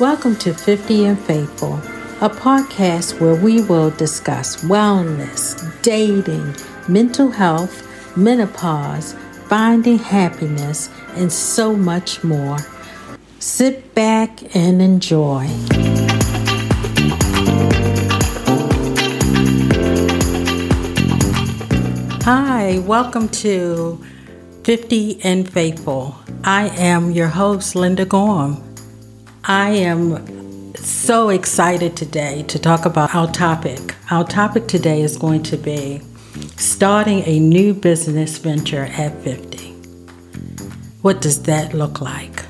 Welcome to 50 and Faithful, a podcast where we will discuss wellness, dating, mental health, menopause, finding happiness, and so much more. Sit back and enjoy. Hi, welcome to 50 and Faithful. I am your host, Linda Gorham. I am so excited today to talk about our topic. Our topic today is going to be starting a new business venture at 50. What does that look like?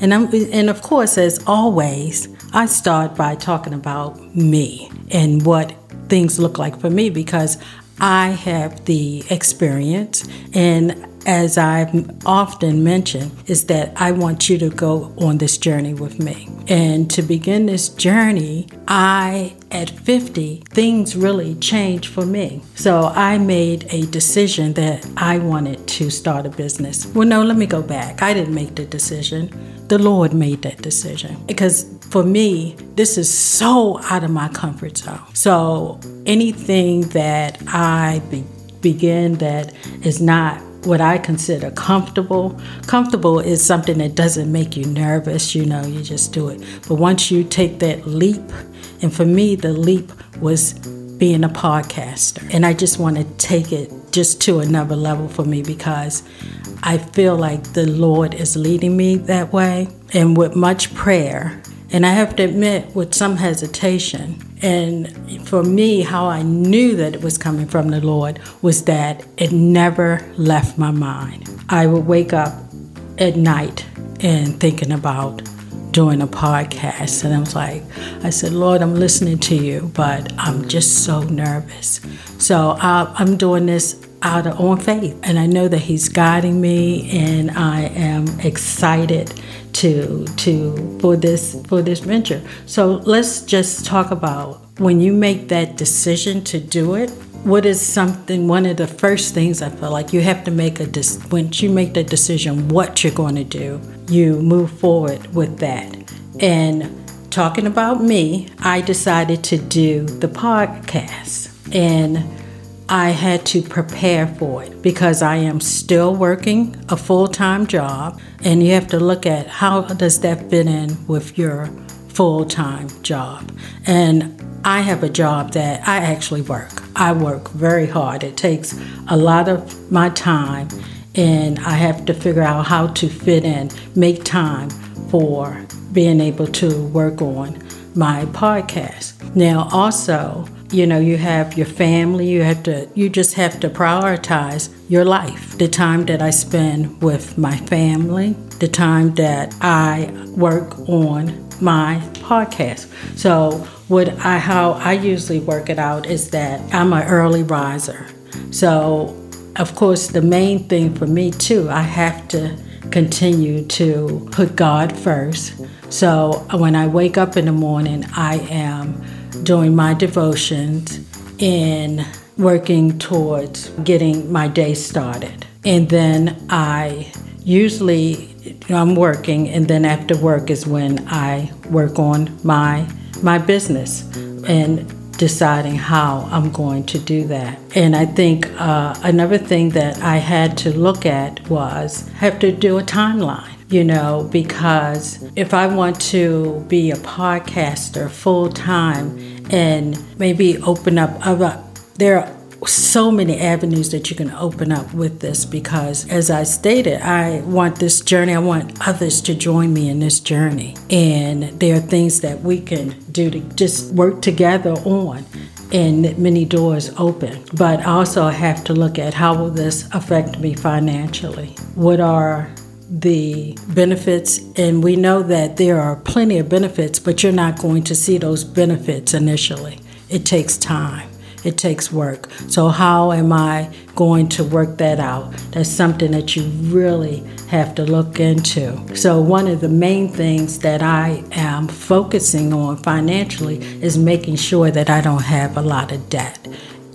And I'm, and of course, as always, I start by talking about me and what things look like for me because I have the experience and as I've often mentioned, is that I want you to go on this journey with me. And to begin this journey, I, at 50, things really changed for me. So I made a decision that I wanted to start a business. Well, no, let me go back. I didn't make the decision. The Lord made that decision because for me, this is so out of my comfort zone. So anything that I be- begin that is not what I consider comfortable. Comfortable is something that doesn't make you nervous, you know, you just do it. But once you take that leap, and for me, the leap was being a podcaster. And I just want to take it just to another level for me because I feel like the Lord is leading me that way. And with much prayer, and I have to admit, with some hesitation, and for me, how I knew that it was coming from the Lord was that it never left my mind. I would wake up at night and thinking about doing a podcast. And I was like, I said, Lord, I'm listening to you, but I'm just so nervous. So uh, I'm doing this out of on faith. And I know that He's guiding me, and I am excited to to for this for this venture. So let's just talk about when you make that decision to do it. What is something? One of the first things I feel like you have to make a dis- once you make the decision, what you're going to do, you move forward with that. And talking about me, I decided to do the podcast, and I had to prepare for it because I am still working a full-time job and you have to look at how does that fit in with your full-time job. And I have a job that I actually work. I work very hard. It takes a lot of my time and I have to figure out how to fit in, make time for being able to work on my podcast. Now also you know you have your family you have to you just have to prioritize your life. The time that i spend with my family the time that i work on my podcast. So what i how i usually work it out is that i'm an early riser. So of course the main thing for me too i have to continue to put god first. So when i wake up in the morning i am doing my devotions and working towards getting my day started. And then I usually I'm working and then after work is when I work on my my business and deciding how I'm going to do that. And I think uh, another thing that I had to look at was have to do a timeline you know, because if I want to be a podcaster full time and maybe open up other, there are so many avenues that you can open up with this because as I stated, I want this journey, I want others to join me in this journey. And there are things that we can do to just work together on and many doors open. But also, I have to look at how will this affect me financially? What are the benefits, and we know that there are plenty of benefits, but you're not going to see those benefits initially. It takes time, it takes work. So, how am I going to work that out? That's something that you really have to look into. So, one of the main things that I am focusing on financially is making sure that I don't have a lot of debt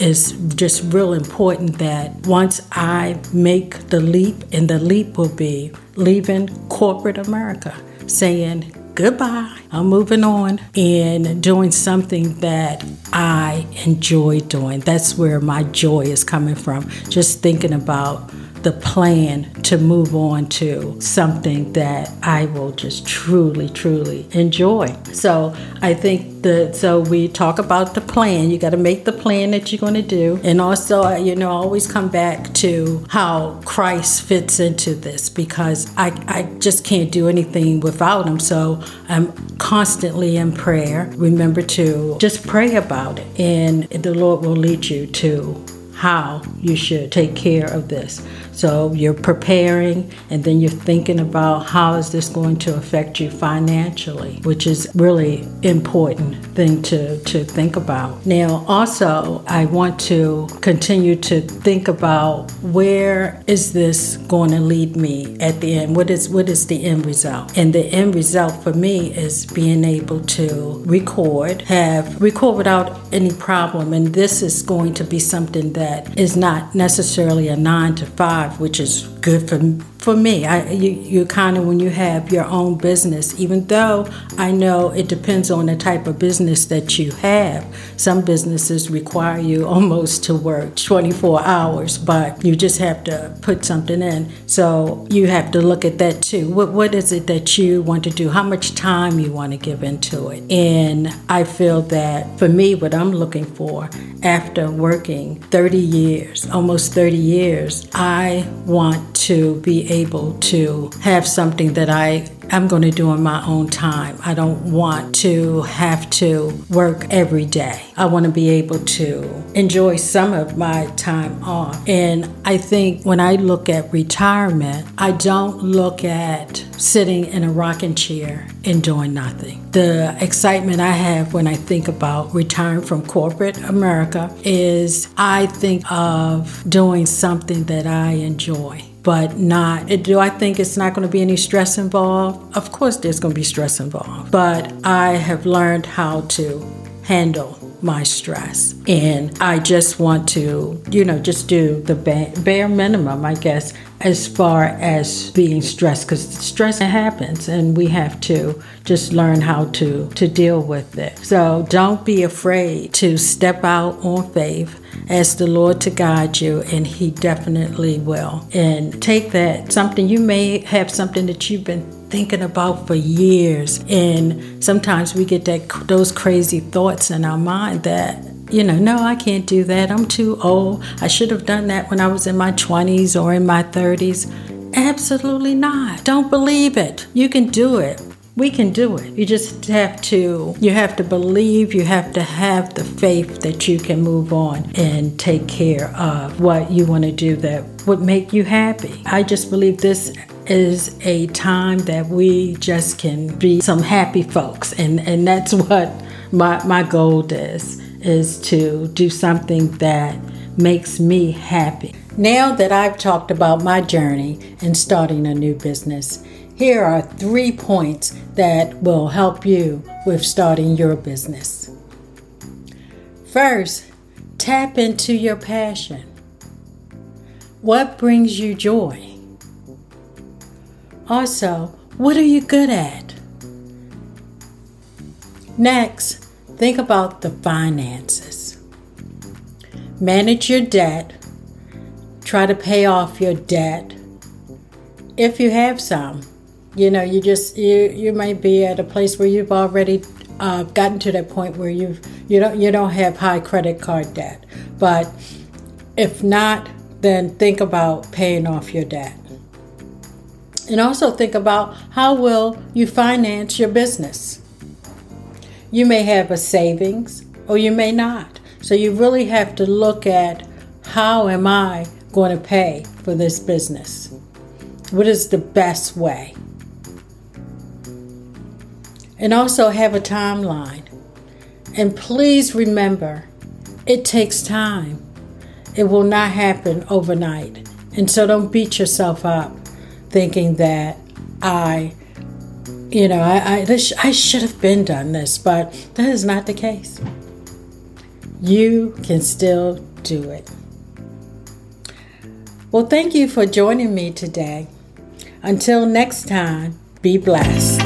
is just real important that once I make the leap, and the leap will be leaving corporate America, saying goodbye. I'm moving on and doing something that I enjoy doing. That's where my joy is coming from. Just thinking about the plan to move on to something that I will just truly, truly enjoy. So I think that so we talk about the plan. You got to make the plan that you're going to do, and also you know always come back to how Christ fits into this because I I just can't do anything without Him. So I'm constantly in prayer. Remember to just pray about it, and the Lord will lead you to how you should take care of this. So you're preparing and then you're thinking about how is this going to affect you financially, which is really important thing to, to think about. Now also I want to continue to think about where is this going to lead me at the end? What is what is the end result? And the end result for me is being able to record, have record without any problem. And this is going to be something that is not necessarily a nine to five which is good for for me, I, you, you kind of when you have your own business, even though I know it depends on the type of business that you have. Some businesses require you almost to work 24 hours, but you just have to put something in. So you have to look at that too. What what is it that you want to do? How much time you want to give into it? And I feel that for me, what I'm looking for after working 30 years, almost 30 years, I want to be able to have something that I I'm going to do in my own time. I don't want to have to work every day. I want to be able to enjoy some of my time off. And I think when I look at retirement, I don't look at sitting in a rocking chair and doing nothing. The excitement I have when I think about retiring from corporate America is I think of doing something that I enjoy but not do I think it's not going to be any stress involved? Of course there's going to be stress involved. But I have learned how to handle my stress. And I just want to, you know, just do the bare minimum, I guess, as far as being stressed, because stress happens and we have to just learn how to, to deal with it. So don't be afraid to step out on faith ask the Lord to guide you, and He definitely will. And take that something you may have something that you've been thinking about for years, and sometimes we get that those crazy thoughts in our mind that you know, no, I can't do that. I'm too old. I should have done that when I was in my 20s or in my 30s. Absolutely not. Don't believe it. You can do it. We can do it. You just have to you have to believe, you have to have the faith that you can move on and take care of what you want to do that would make you happy. I just believe this is a time that we just can be some happy folks and and that's what my my goal is is to do something that makes me happy. Now that I've talked about my journey in starting a new business, here are three points that will help you with starting your business. First, tap into your passion. What brings you joy? Also, what are you good at? Next, think about the finances. Manage your debt. Try to pay off your debt if you have some you know you just you you might be at a place where you've already uh, gotten to that point where you've you don't you don't have high credit card debt but if not then think about paying off your debt and also think about how will you finance your business you may have a savings or you may not so you really have to look at how am i going to pay for this business what is the best way and also have a timeline. And please remember, it takes time. It will not happen overnight. And so don't beat yourself up thinking that I, you know, I, I, this, I should have been done this, but that is not the case. You can still do it. Well, thank you for joining me today. Until next time, be blessed.